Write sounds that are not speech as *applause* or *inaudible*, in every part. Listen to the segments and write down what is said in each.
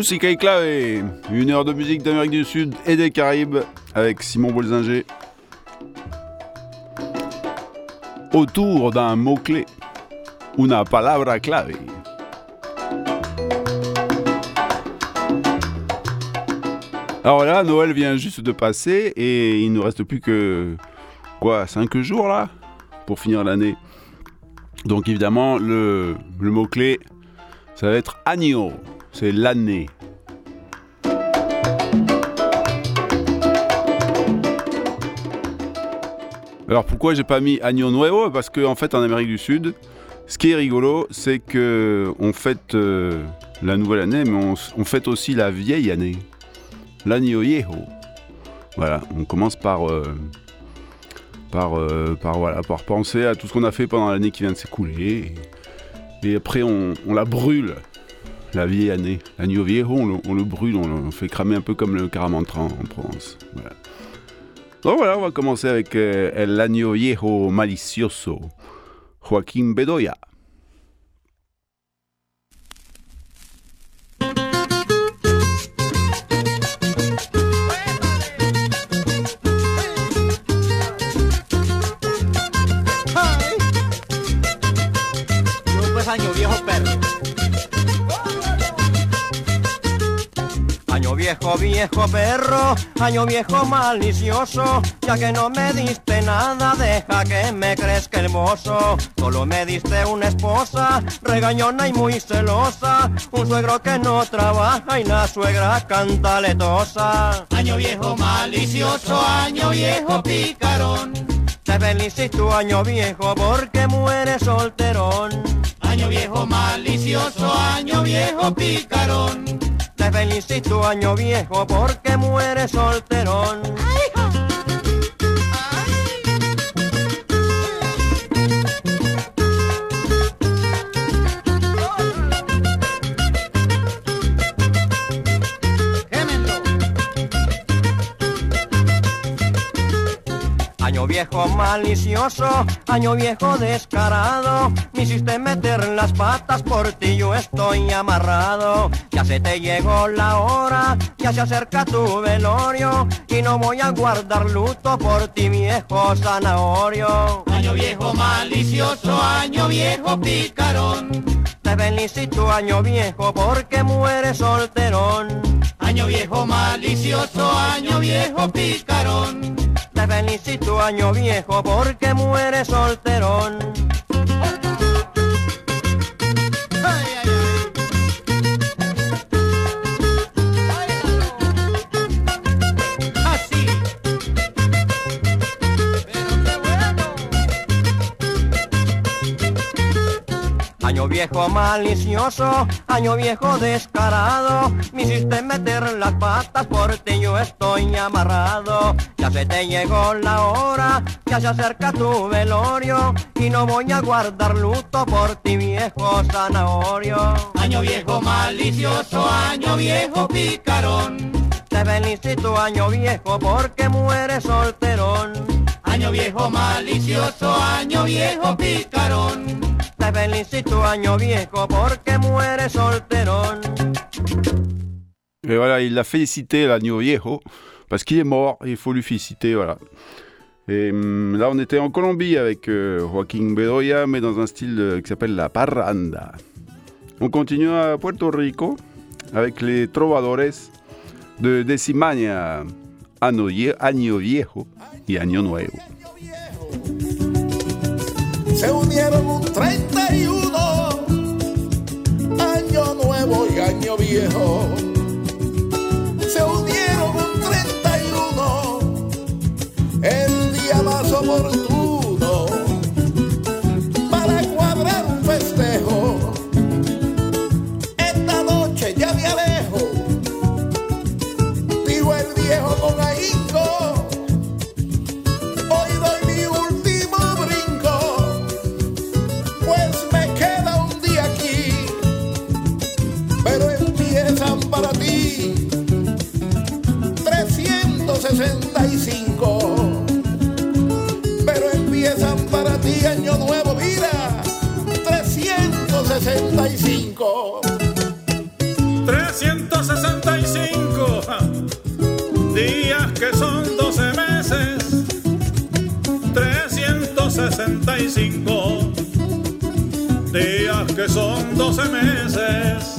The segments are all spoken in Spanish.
Et clave, une heure de musique d'Amérique du Sud et des Caraïbes avec Simon Bolzinger. Autour d'un mot-clé, una palabra clave. Alors là, Noël vient juste de passer et il ne reste plus que quoi, 5 jours là pour finir l'année. Donc évidemment, le, le mot-clé, ça va être agneau, c'est l'année. Alors pourquoi j'ai pas mis Agno Nuevo? Parce qu'en en fait en Amérique du Sud, ce qui est rigolo, c'est que on fête euh, la nouvelle année, mais on, fête aussi la vieille année, l'Año Viejo. Voilà, on commence par euh, par, euh, par, penser à tout ce qu'on a fait pendant l'année qui vient de s'écouler. Et, après, on, la brûle, la vieille année. L'agneau viejo, on le, on le brûle, on le fait cramer un peu comme le caramantra en Provence. Voilà. Donc voilà, on va commencer avec euh, Año Viejo Malicioso, Joaquín Bedoya. Viejo, viejo perro, año viejo malicioso, ya que no me diste nada, deja que me crezca el mozo. Solo me diste una esposa, regañona y muy celosa, un suegro que no trabaja y la suegra cantaletosa. Año viejo malicioso, año viejo picarón. Te felicito año viejo porque mueres solterón. Año viejo malicioso, año viejo picarón. Felicito año viejo porque mueres solterón. Año viejo malicioso, año viejo descarado, me hiciste meter las patas, por ti yo estoy amarrado. Ya se te llegó la hora, ya se acerca tu velorio, y no voy a guardar luto por ti viejo zanahorio. Año viejo malicioso, año viejo picarón. Te felicito año viejo porque mueres solterón. Año viejo malicioso, año viejo picarón. Felicito año viejo porque mueres solterón. Año viejo malicioso, año viejo descarado, me hiciste meter las patas por ti yo estoy amarrado. Ya se te llegó la hora, ya se acerca tu velorio, y no voy a guardar luto por ti viejo zanahorio. Año viejo malicioso, año viejo picarón. Te felicito año viejo porque mueres solterón. Año viejo malicioso, año viejo picarón. Te felicito año viejo porque mueres solterón. Et voilà, il l'a félicité, l'agneau viejo, parce qu'il est mort, et il faut lui féliciter, voilà. Et hum, là, on était en Colombie avec euh, Joaquín Bedoya, mais dans un style euh, qui s'appelle la parranda. On continue à Puerto Rico avec les trovadores de Vie- Año Viejo y Año Nuevo. se unieron un 31, año nuevo y año viejo. Se unieron un 31, el día más oportuno 365 días que son 12 meses.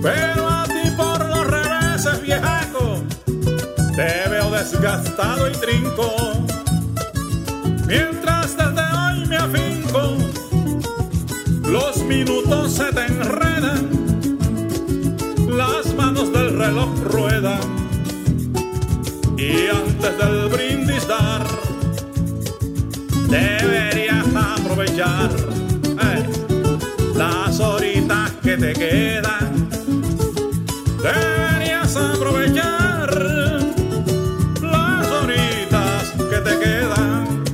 Pero a ti por los reveses, viejaco, te veo desgastado y trinco. Mientras desde hoy me afinco, los minutos se te enredan las manos del reloj ruedan y antes del brindis dar deberías aprovechar eh, las horitas que te quedan. Deberías aprovechar las horitas que te quedan.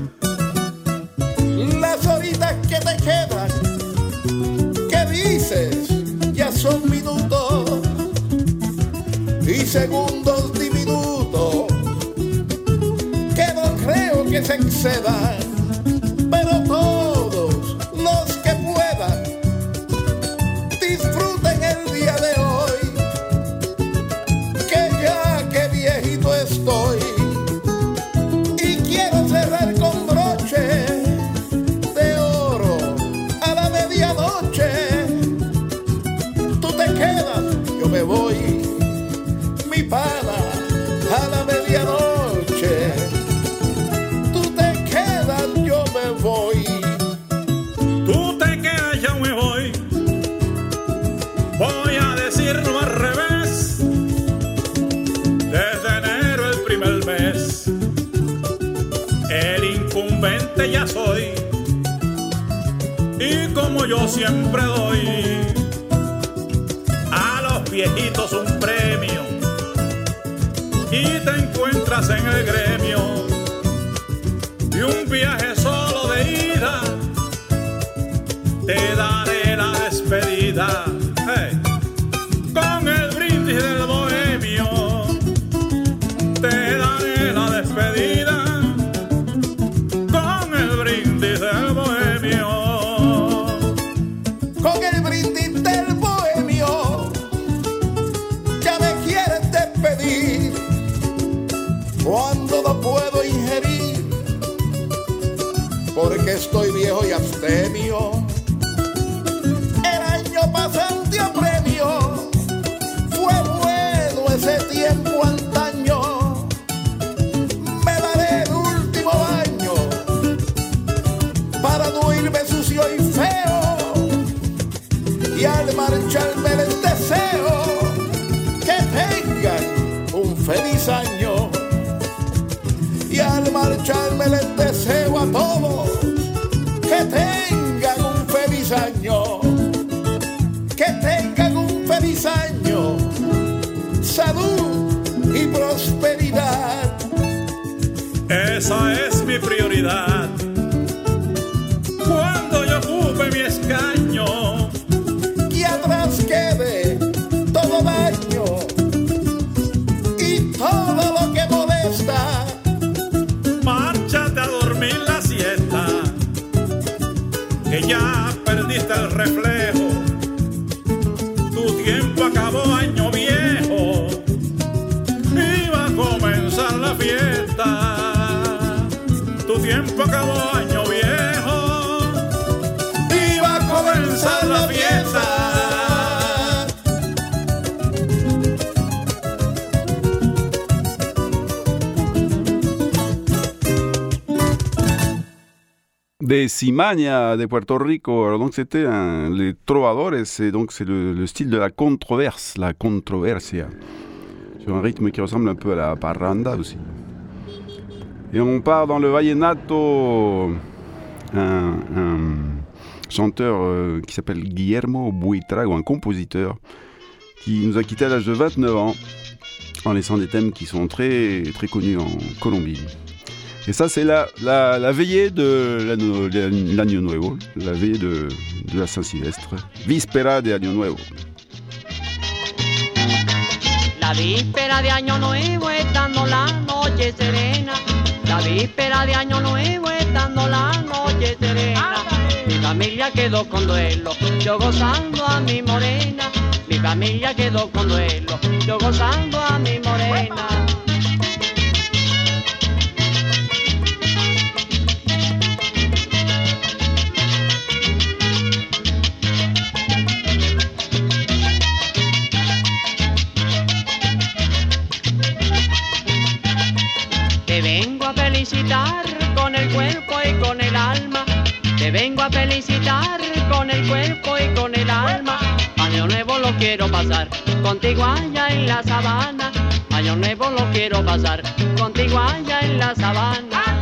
Las horitas que te quedan, ¿qué dices? Ya son minutos y segundos diminutos que no creo que se excedan, te daré la despedida con el brindis del bohemio. Te daré la despedida con el brindis del bohemio. Con el brindis del bohemio, ya me quieres despedir cuando no puedo ingerir, porque estoy viejo y al marcharme les deseo a todos que tengan un feliz año. Que tengan un feliz año. Salud y prosperidad. Esa es mi prioridad. Acabó año viejo, iba a comenzar la fiesta. Des Simania de Puerto Rico. Alors donc c'était les trovadores, et donc c'est le, le style de la controverse, la controversia, sur un rythme qui ressemble un peu à la parranda aussi. Et on part dans le vallenato, un, un chanteur euh, qui s'appelle Guillermo Buitrago, un compositeur qui nous a quitté à l'âge de 29 ans en laissant des thèmes qui sont très, très connus en Colombie. Et ça, c'est la, la, veillée de l'Año Nuevo, la veillée de, la Saint-Sylvestre. Víspera de Año Nuevo. La víspera de Año Nuevo estando la noche. La víspera de Año Nuevo estando la noche serena. Mi familia quedó con duelo, yo gozando a mi morena. Mi familia quedó con duelo, yo gozando a mi morena. Con el cuerpo y con el alma. Te vengo a felicitar con el cuerpo y con el alma. Año nuevo lo quiero pasar contigo allá en la sabana. Año nuevo lo quiero pasar contigo allá en la sabana.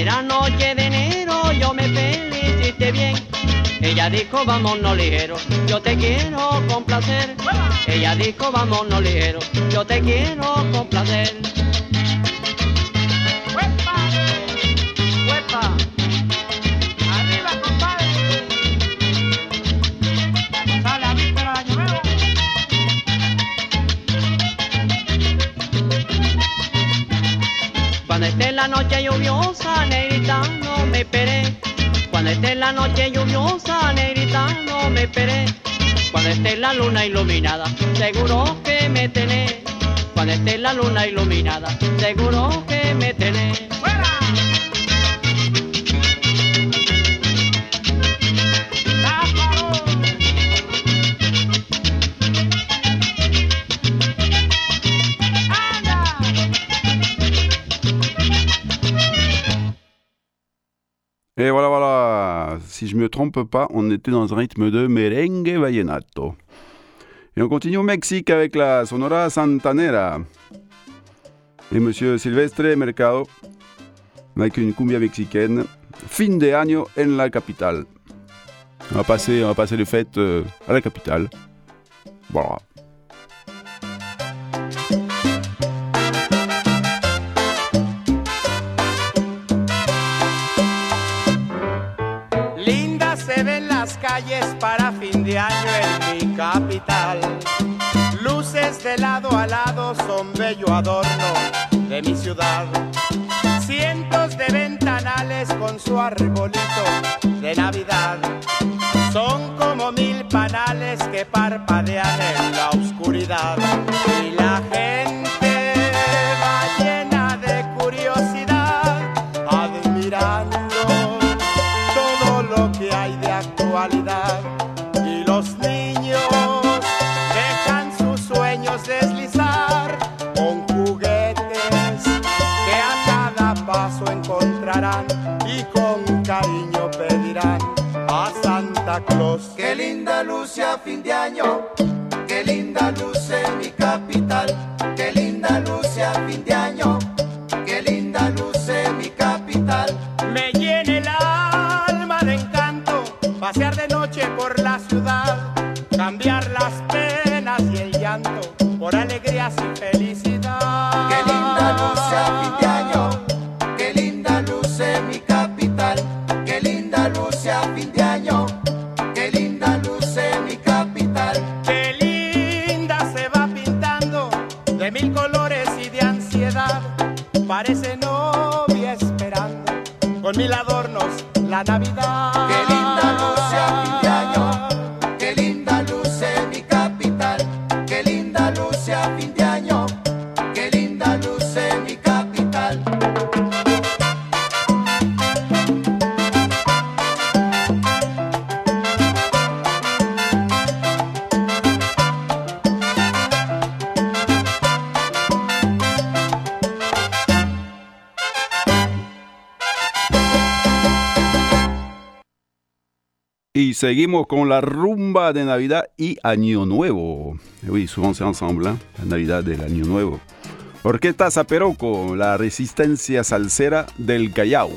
Primera noche de enero yo me felicité bien. Ella dijo vámonos ligero, yo te quiero complacer. Ella dijo vámonos ligero, yo te quiero complacer. La noche lluviosa, negrita, no me esperé. Cuando esté la noche lluviosa, negrita, no me esperé. Cuando esté la luna iluminada, seguro que me tenés. Cuando esté la luna iluminada, seguro que me tenés. Si je me trompe pas, on était dans un rythme de merengue vallenato. Et on continue au Mexique avec la Sonora Santanera. Et monsieur Silvestre Mercado, avec une cumbia mexicaine. Fin de año en la capitale. On va passer, on va passer les fêtes euh, à la capitale. Voilà. Las calles para fin de año en mi capital. Luces de lado a lado son bello adorno de mi ciudad. Cientos de ventanales con su arbolito de Navidad. Son como mil panales que parpadean en la oscuridad. Seguimos con la rumba de Navidad y Año Nuevo. Oui, souvent c'est ensemble, hein, la Navidad et l'Año Nuevo. Orquesta Zaperoco, la resistencia salsera del Callao.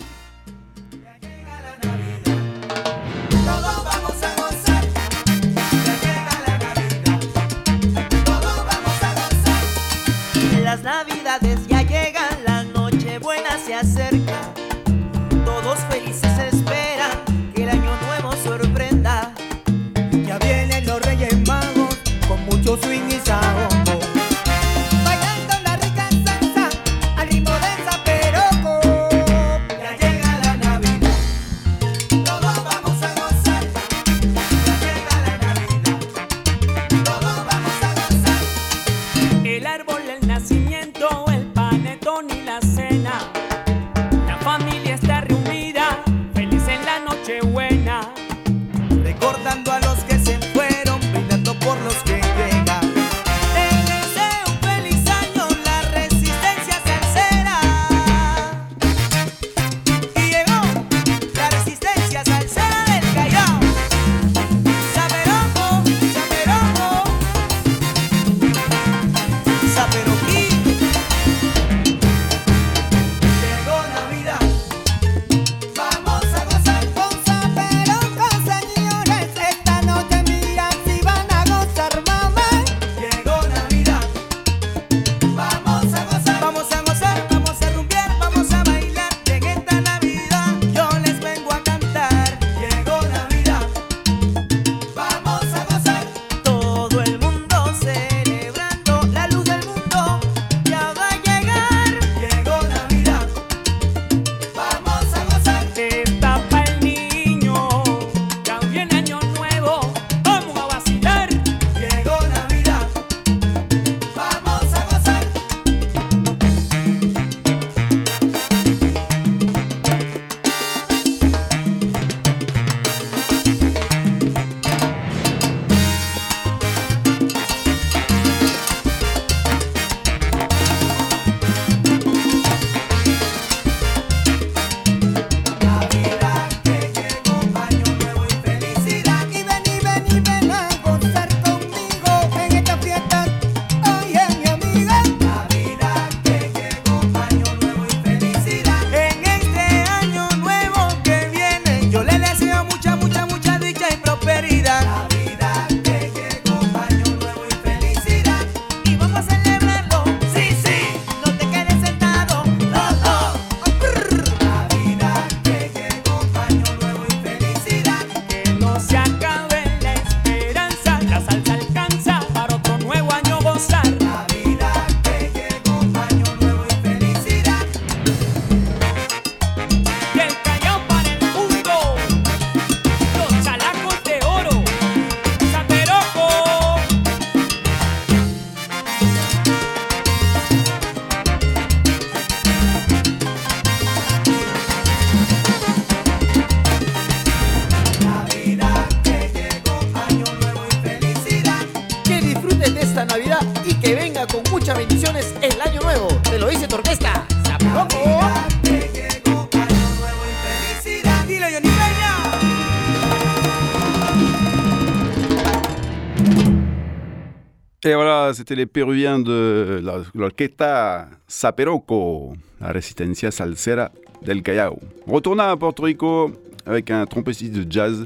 C'était les Péruviens de l'orquesta Saperoco, la Resistencia Salsera del Callao. Retournons à Porto Rico avec un trompettiste de jazz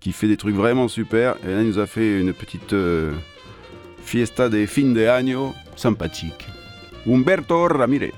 qui fait des trucs vraiment super. Et là, il nous a fait une petite euh, fiesta de fin de año sympathique. Humberto Ramirez.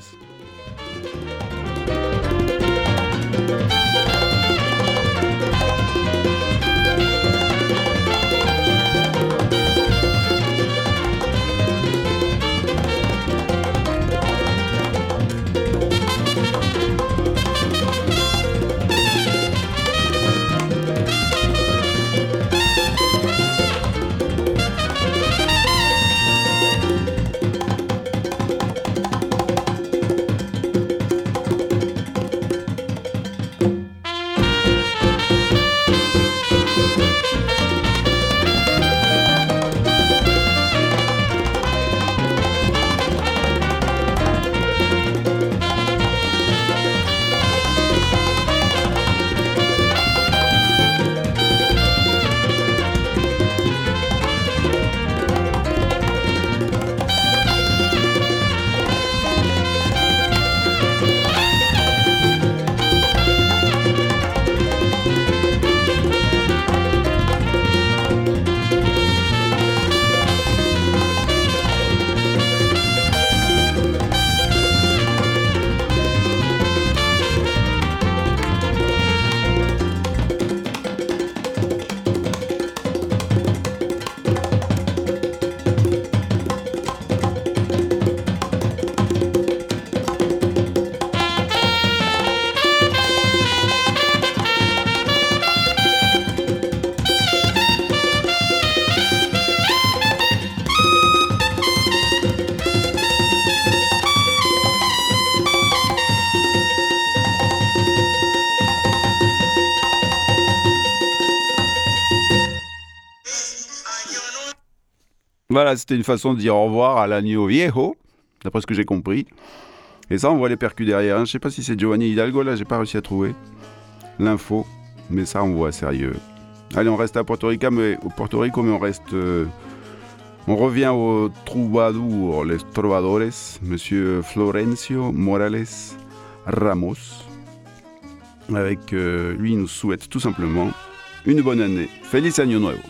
Voilà, c'était une façon de dire au revoir à l'agneau viejo, d'après ce que j'ai compris. Et ça, on voit les percus derrière. hein. Je sais pas si c'est Giovanni Hidalgo, là, j'ai pas réussi à trouver l'info. Mais ça, on voit sérieux. Allez, on reste à Porto Rico, mais, au Porto Rico, mais on reste. euh, on revient au troubadour, les trovadores, monsieur Florencio Morales Ramos. Avec euh, lui, il nous souhaite tout simplement une bonne année. Feliz Año Nuevo.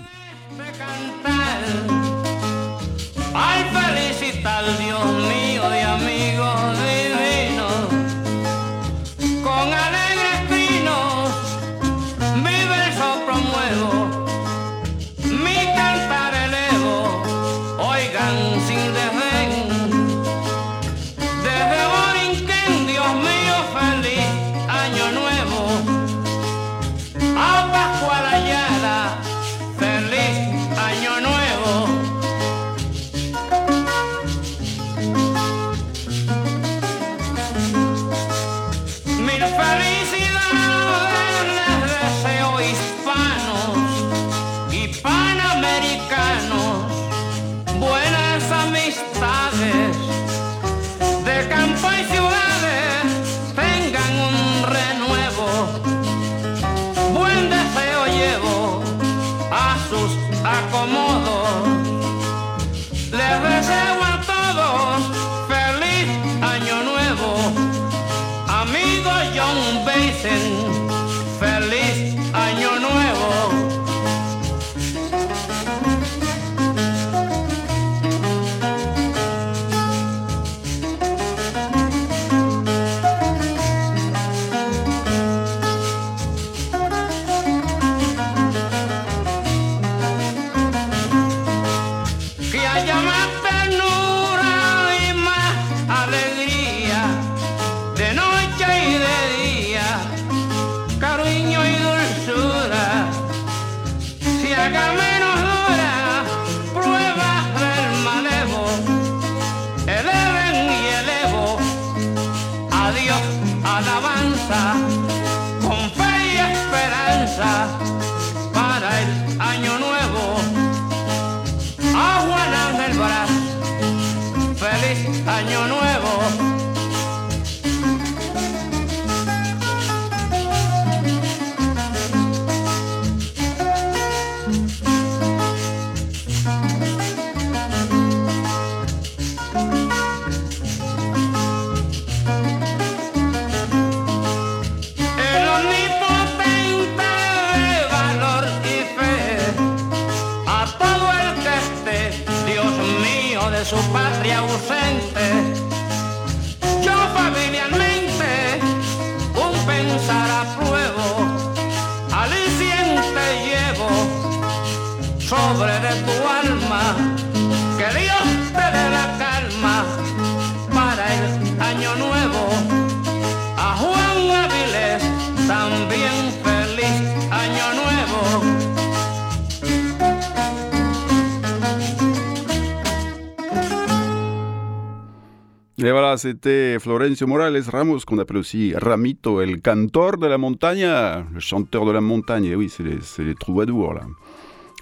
Et voilà, c'était Florencio Morales Ramos, qu'on appelle aussi Ramito, el cantor de la montaña, le chanteur de la montagne. Oui, c'est les, les troubadours, là.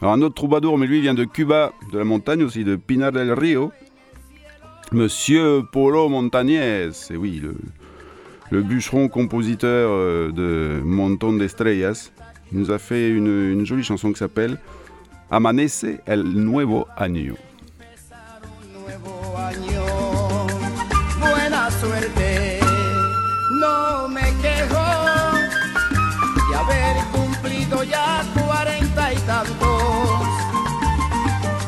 Alors, un autre troubadour, mais lui, vient de Cuba, de la montagne aussi, de Pinar del Rio. Monsieur Polo Montañez, et oui, le, bûcheron-compositeur euh, de Montón de Estrellas, il nous a fait une, une jolie chanson qui s'appelle Amanece el Nuevo Año. Suerte, no me quejo de haber cumplido ya cuarenta y tantos.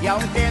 Y aunque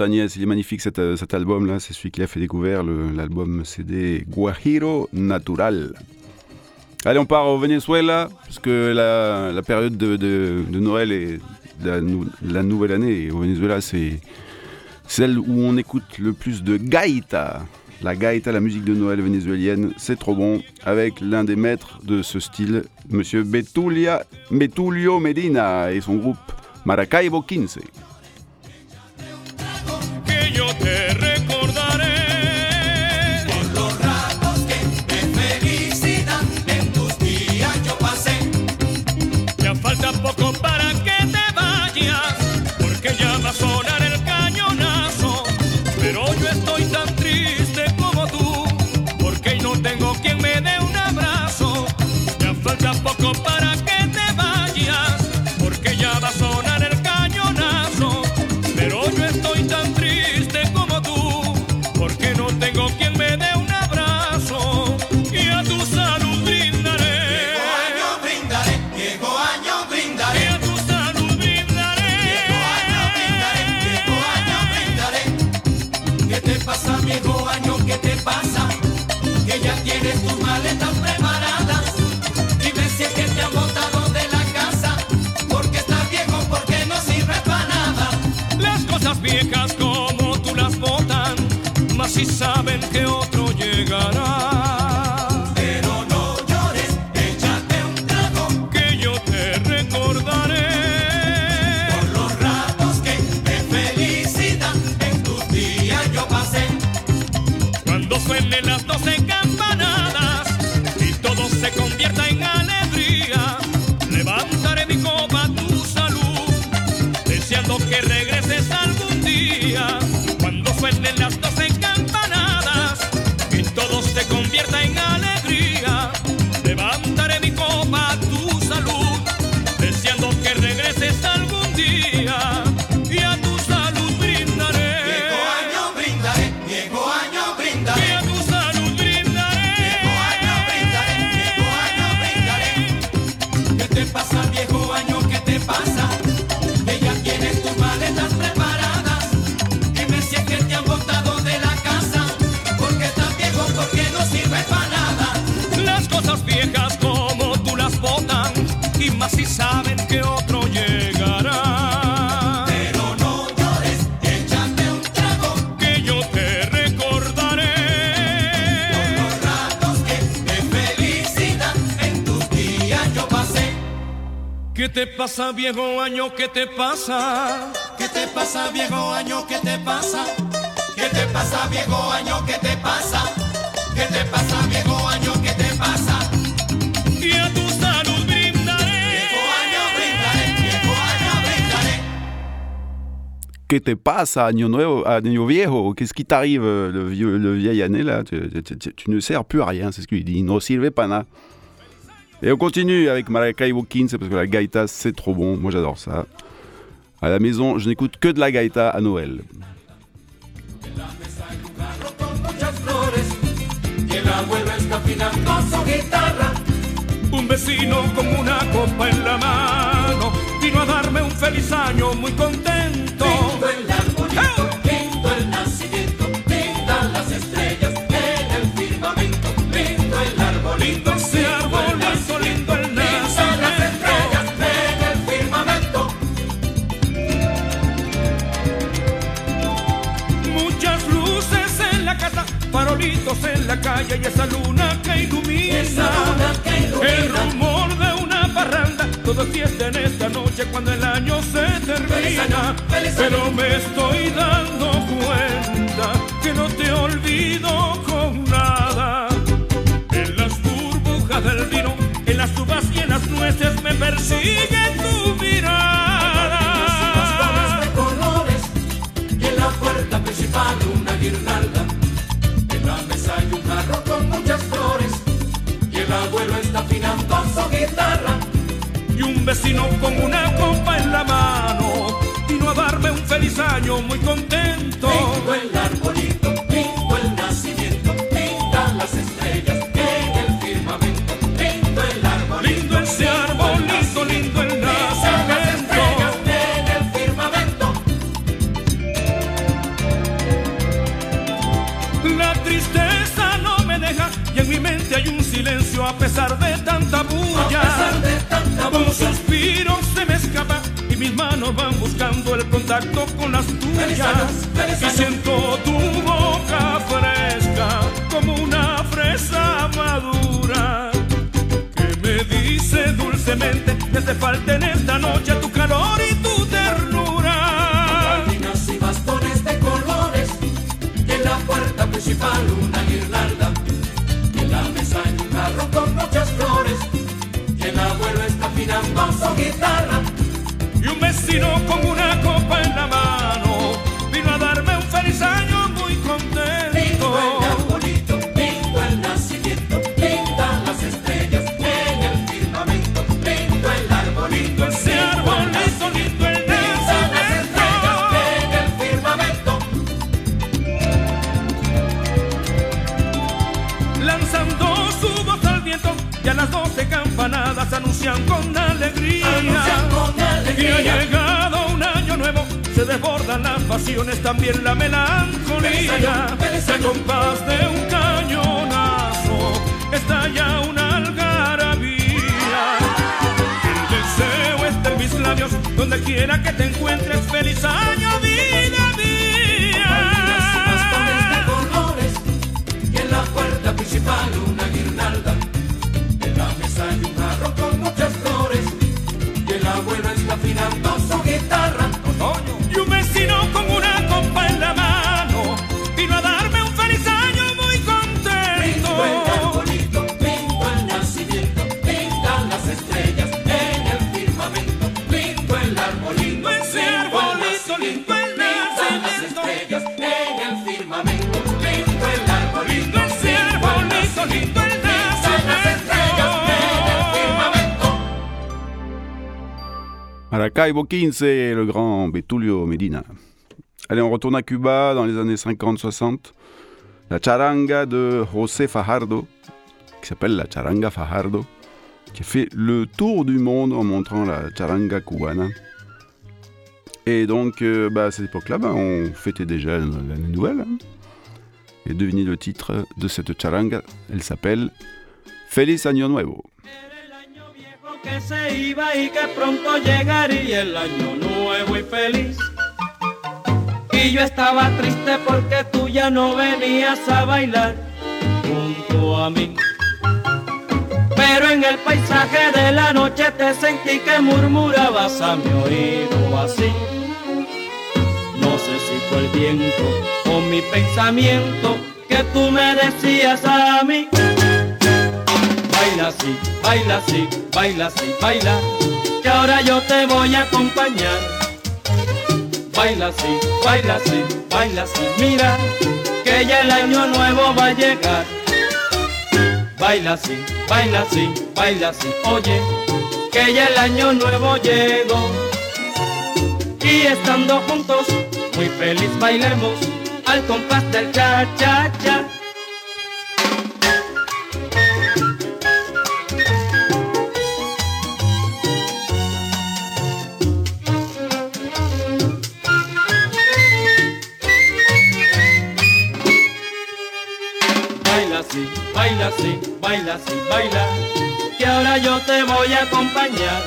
Il est magnifique cet, euh, album-là. C'est celui qui a fait découvrir le- l'album CD Guajiro Natural. Allez, on part au Venezuela, parce que la, période de, Noël et la nouvelle année au Venezuela, c'est celle où on écoute le plus de gaita. La gaita, la musique de Noël vénézuélienne, c'est trop bon. Avec l'un des maîtres de ce style, Monsieur Betulia, Betulio Medina et son groupe Maracaibo 15. Ya falta poco para saben que otro llegará. Te pasa, viejo año? ¿Qué te pasa? ¿Qué te pasa, viejo año? ¿Qué te pasa? ¿Qué te pasa, viejo año? ¿Qué te pasa? ¿Qué te pasa, viejo año? ¿Qué te pasa? Y a tu salud brindaré. Viejo año brindaré, viejo año brindaré. Que te passe, Agneau Nuevo, Agneau Viejo? Qu'est-ce qui t'arrive, le, vieux, le vieil année là? Tu, tu- tu- tu ne sers plus à rien, c'est ce qu'il dit. No sirve pana. Et on continue avec Maracaibo 15 parce que la gaïta c'est trop bon. Moi j'adore ça. À la maison, je n'écoute que de la gaïta à Noël. Farolitos en la calle y esa luna que ilumina. Esa luna que ilumina. El rumor de una parranda, todo es fiesta en esta noche cuando el año se termina. Feliz año, feliz año. Pero me estoy dando cuenta que no te olvido con nada. En las burbujas del vino, en las uvas y en las nueces me persigue tu mirada. De colores y en la puerta principal una guirnalda. Hay un jarro con muchas flores y el abuelo está afinando su guitarra. y un vecino con una copa en la mano vino a darme un feliz año muy contento. Lindo el y en mi mente hay un silencio a pesar de tanta bulla. A pesar de tanta bulla. Un suspiro se me escapa y mis manos van buscando el contacto con las tuyas. Y siento tu boca fresca como una fresa madura que me dice dulcemente que te falta en ha llegado un año nuevo, se desbordan las pasiones, también la melancolía. Año. compás de un cañonazo, estalla una algarabía. El deseo está en mis labios, donde quiera que te encuentres, feliz año, vida Gallinas y bastones de mía. colores, y en la puerta principal una abuelo Maracaibo 15, le grand Betulio Medina. Allez, on retourne à Cuba dans les années 50-60. La charanga de José Fajardo, qui s'appelle la charanga Fajardo, qui a fait le tour du monde en montrant la charanga cubana. Et donc, euh, bah, à cette époque-là, bah, on fêtait déjà l'année nouvelle. hein. Et devinez le titre de cette charanga, elle s'appelle Feliz Año Nuevo. Que se iba y que pronto llegaría el año nuevo y feliz. Y yo estaba triste porque tú ya no venías a bailar junto a mí. Pero en el paisaje de la noche te sentí que murmurabas a mi oído así. No sé si fue el viento o mi pensamiento que tú me decías a mí. Baila así, baila así, baila así, baila, que ahora yo te voy a acompañar. Baila así, baila así, baila así, mira, que ya el año nuevo va a llegar. Baila así, baila así, baila así, oye, que ya el año nuevo llegó. Y estando juntos, muy feliz bailemos al compás del cha cha cha. Así, baila así, baila así, baila, que ahora yo te voy a acompañar.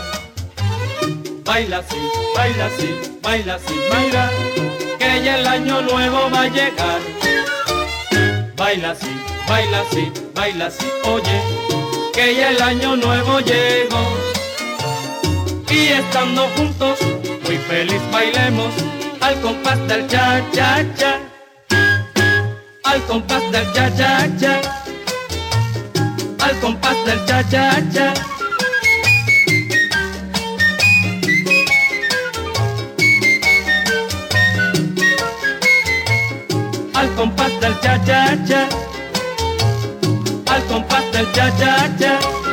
Baila así, baila así, baila así, baila, que ya el año nuevo va a llegar. Baila así, baila así, baila así, oye, que ya el año nuevo llegó. Y estando juntos, muy feliz bailemos al compás del cha cha cha al compás del cha cha cha, al compás del cha cha cha. Al compás del cha cha cha, al compás del cha cha cha.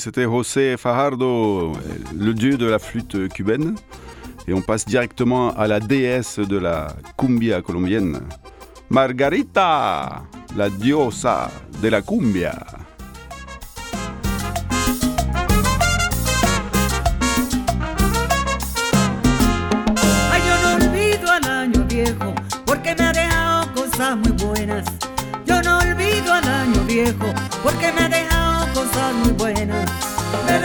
C'était José Fajardo, le dieu de la flûte cubaine. Et on passe directement à la déesse de la cumbia colombienne, Margarita, la diosa de la cumbia.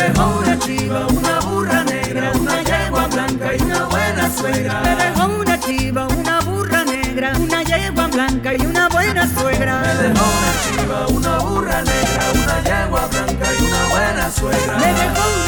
Dejó una chiva, una burra negra, una yegua blanca y una buena suegra. Me dejó una chiva, una burra negra, una yegua blanca y una buena suegra. Me dejó una chiva, una burra negra, una yegua blanca y una buena suegra. Me dejó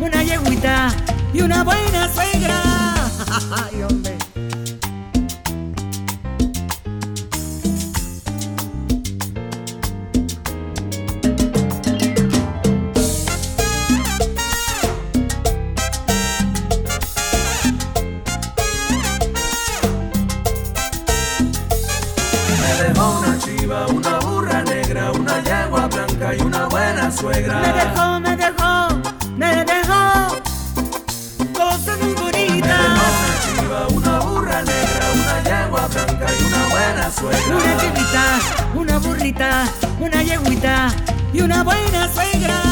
una yeguita y una buena suegra. *laughs* Ay, hombre. Me dejó una chiva, una burra negra, una yegua blanca y una buena suegra. Me dejó, Una chivita, una burrita, una yeguita y una buena suegra.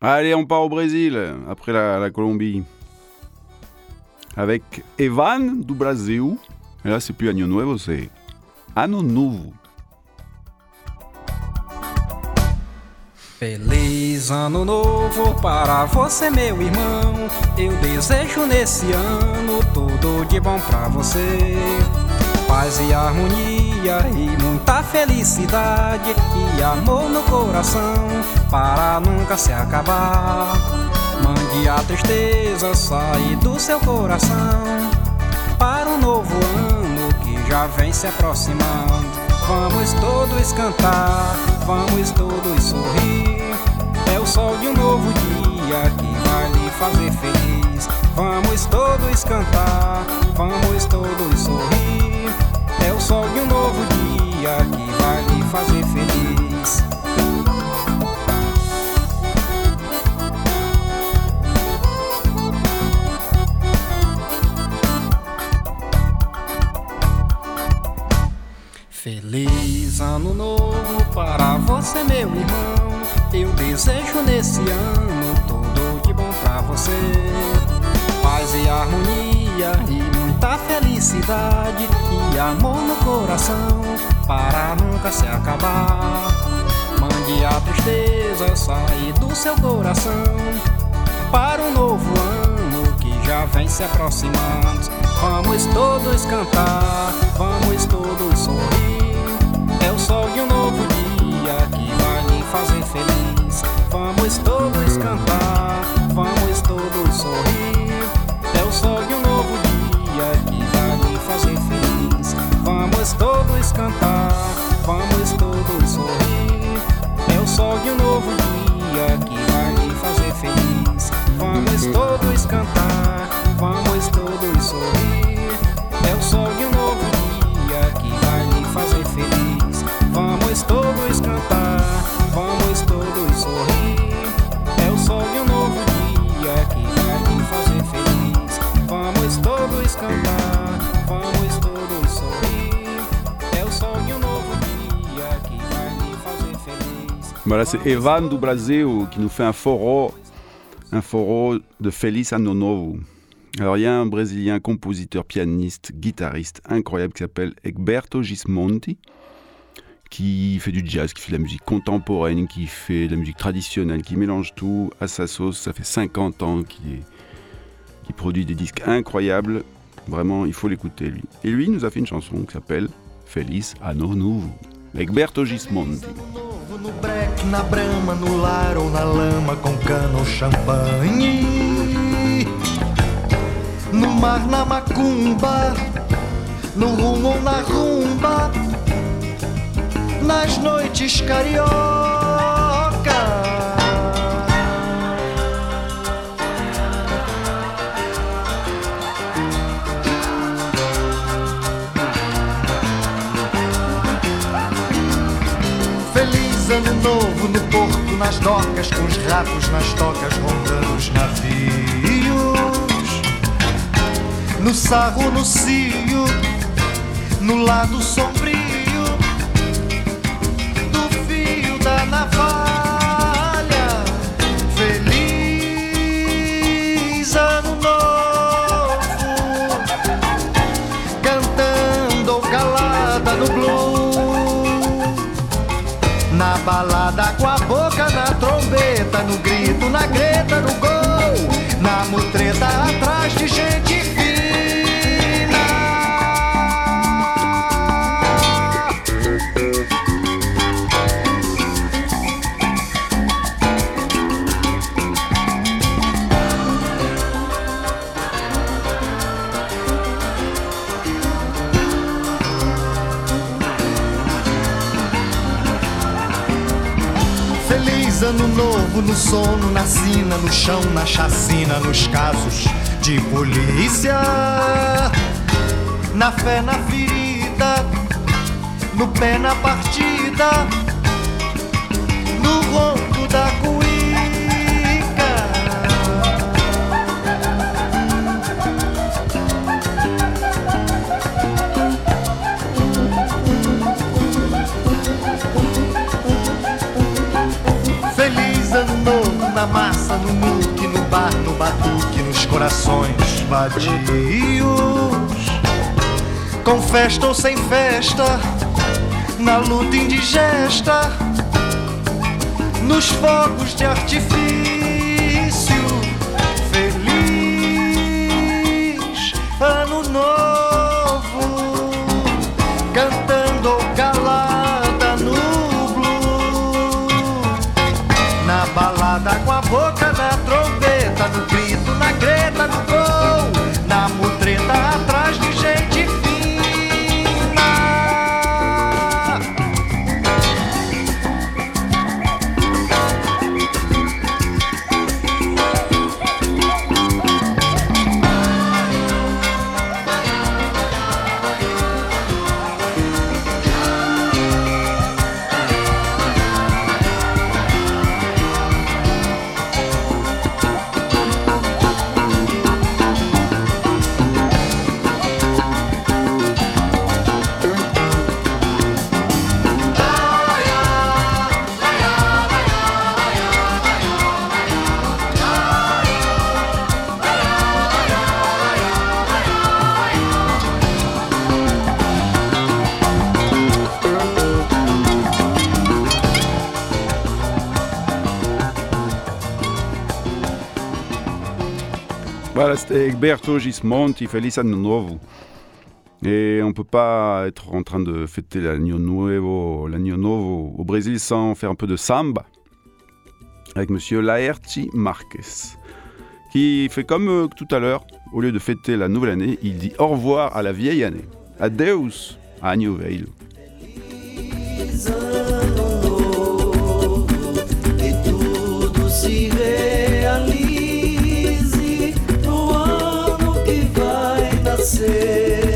Allez, on part au Brésil, après la, la Colombie. Avec Evan do Brasil. Et là, c'est plus Año Nuevo, c'est Ano Novo. Feliz ano novo para você, meu irmão. Eu desejo nesse ano tudo de bom pra você. Paz e harmonia e muita felicidade e amor no coração para nunca se acabar. Mande a tristeza sair do seu coração para um novo ano que já vem se aproximando. Vamos todos cantar, vamos todos sorrir. É o sol de um novo dia que vai lhe fazer feliz. Vamos todos cantar, vamos todos sorrir. É o sol de um novo dia que vai lhe fazer feliz. Feliz ano novo para você, meu irmão. Eu desejo nesse ano tudo de bom pra você. Paz e harmonia e muita felicidade e amor no coração para nunca se acabar. Mande a tristeza sair do seu coração para um novo ano que já vem se aproximando. Vamos todos cantar, vamos todos sorrir. É o sol de um novo dia que vai lhe fazer feliz. Vamos todos cantar, vamos todos sorrir. Voilà, c'est Evan du Brasil qui nous fait un foro, un de Feliz Ano Novo. Alors il y a un Brésilien compositeur, pianiste, guitariste incroyable qui s'appelle Egberto Gismonti, qui fait du jazz, qui fait de la musique contemporaine, qui fait de la musique traditionnelle, qui mélange tout à sa sauce. Ça fait 50 ans qu'il produit des disques incroyables. Vraiment, il faut l'écouter lui. Et lui il nous a fait une chanson qui s'appelle Feliz Ano Novo. Egberto Gismonti. No breque, na brama, no lar ou na lama com cana ou champanhe. No mar, na macumba, no rumo ou na rumba, nas noites carioca. Novo no porto, nas docas, com os ratos nas tocas, rondando os navios. No sarro, no cio, no lado sombrio com a boca na trombeta, no grito, na greta, no gol, na mutreta sono, na sina, no chão, na chacina, nos casos de polícia. Na fé, na ferida, no pé, na partida, no ronco da cuíca. No muque, no bar, no batuque, nos corações vadios. Com festa ou sem festa, na luta indigesta, nos fogos de artifício. Egberto Gismonti, Feliz Año Nuevo. Et on peut pas être en train de fêter l'Año Nuevo, Nuevo au Brésil sans faire un peu de samba avec monsieur Laerti Marquez, qui fait comme euh, tout à l'heure, au lieu de fêter la nouvelle année, il dit au revoir à la vieille année. Adeus, e tudo se você.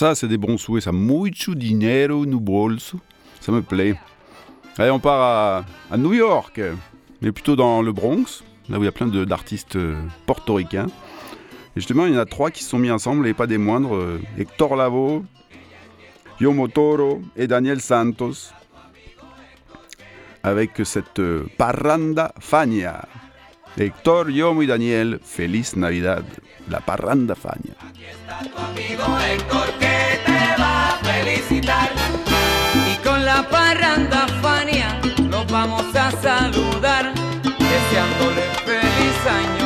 Ça, c'est des bons souhaits, ça. Mucho dinero no bolso. Ça me plaît. Allez, on part à, New York, mais plutôt dans le Bronx, là où il y a plein d'artistes euh, portoricains. Et justement, il y en a trois qui se sont mis ensemble, et pas des moindres. euh, Hector Lavoe, Yomo Toro et Daniel Santos. Avec cette euh, Parranda Fania. Hector, Yomo y Daniel, Feliz Navidad. La Parranda Fania. amigo Héctor que te va a felicitar. Y con la parranda Fania los vamos a saludar, deseándole feliz año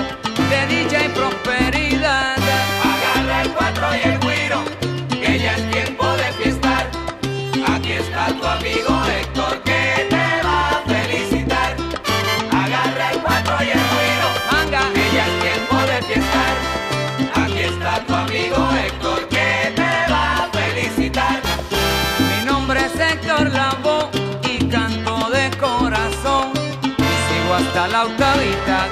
hasta la octavita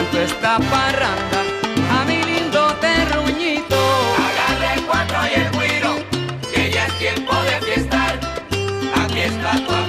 esta parranda a mi lindo terruñito. Agarra el cuatro y el guiro, que ya es tiempo de fiestar. Aquí está tu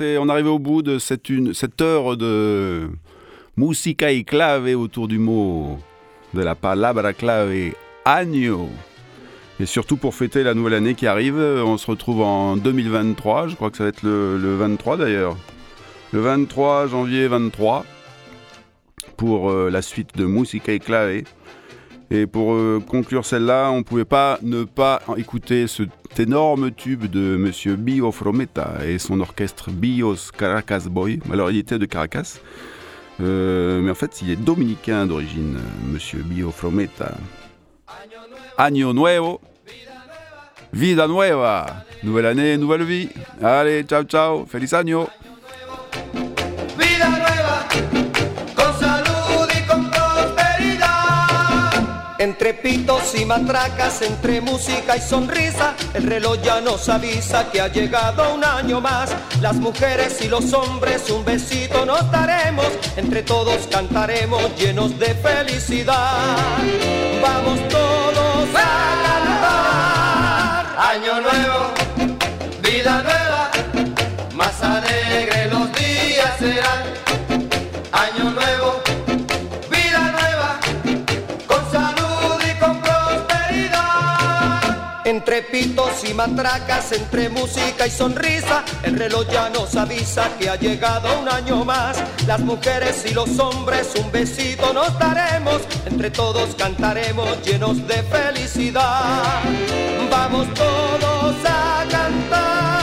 on arrive au bout de cette, heure de musica y clave autour du mot, de la palabra clave año. Et surtout pour fêter la nouvelle année qui arrive, on se retrouve en 2023, je crois que ça va être le, le 23 d'ailleurs. Le 23 janvier 23 pour euh, la suite de Musica y clave. Et pour euh, conclure celle-là, on ne pouvait pas ne pas écouter cet énorme tube de Monsieur Bio Frometa et son orchestre Bios Caracas Boy. Alors il était de Caracas, euh, mais en fait il est dominicain d'origine, Monsieur Bio Frometa. Año Nuevo, Vida Nueva, nouvelle année, nouvelle vie. Allez, ciao ciao, feliz año. Entre pitos y matracas, entre música y sonrisa, el reloj ya nos avisa que ha llegado un año más. Las mujeres y los hombres un besito nos daremos, entre todos cantaremos llenos de felicidad. Vamos todos a cantar. Año nuevo, vida nueva, más alegre los días serán. Año nuevo, Entre pitos y matracas, entre música y sonrisa, el reloj ya nos avisa que ha llegado un año más. Las mujeres y los hombres un besito nos daremos, entre todos cantaremos llenos de felicidad. Vamos todos a cantar.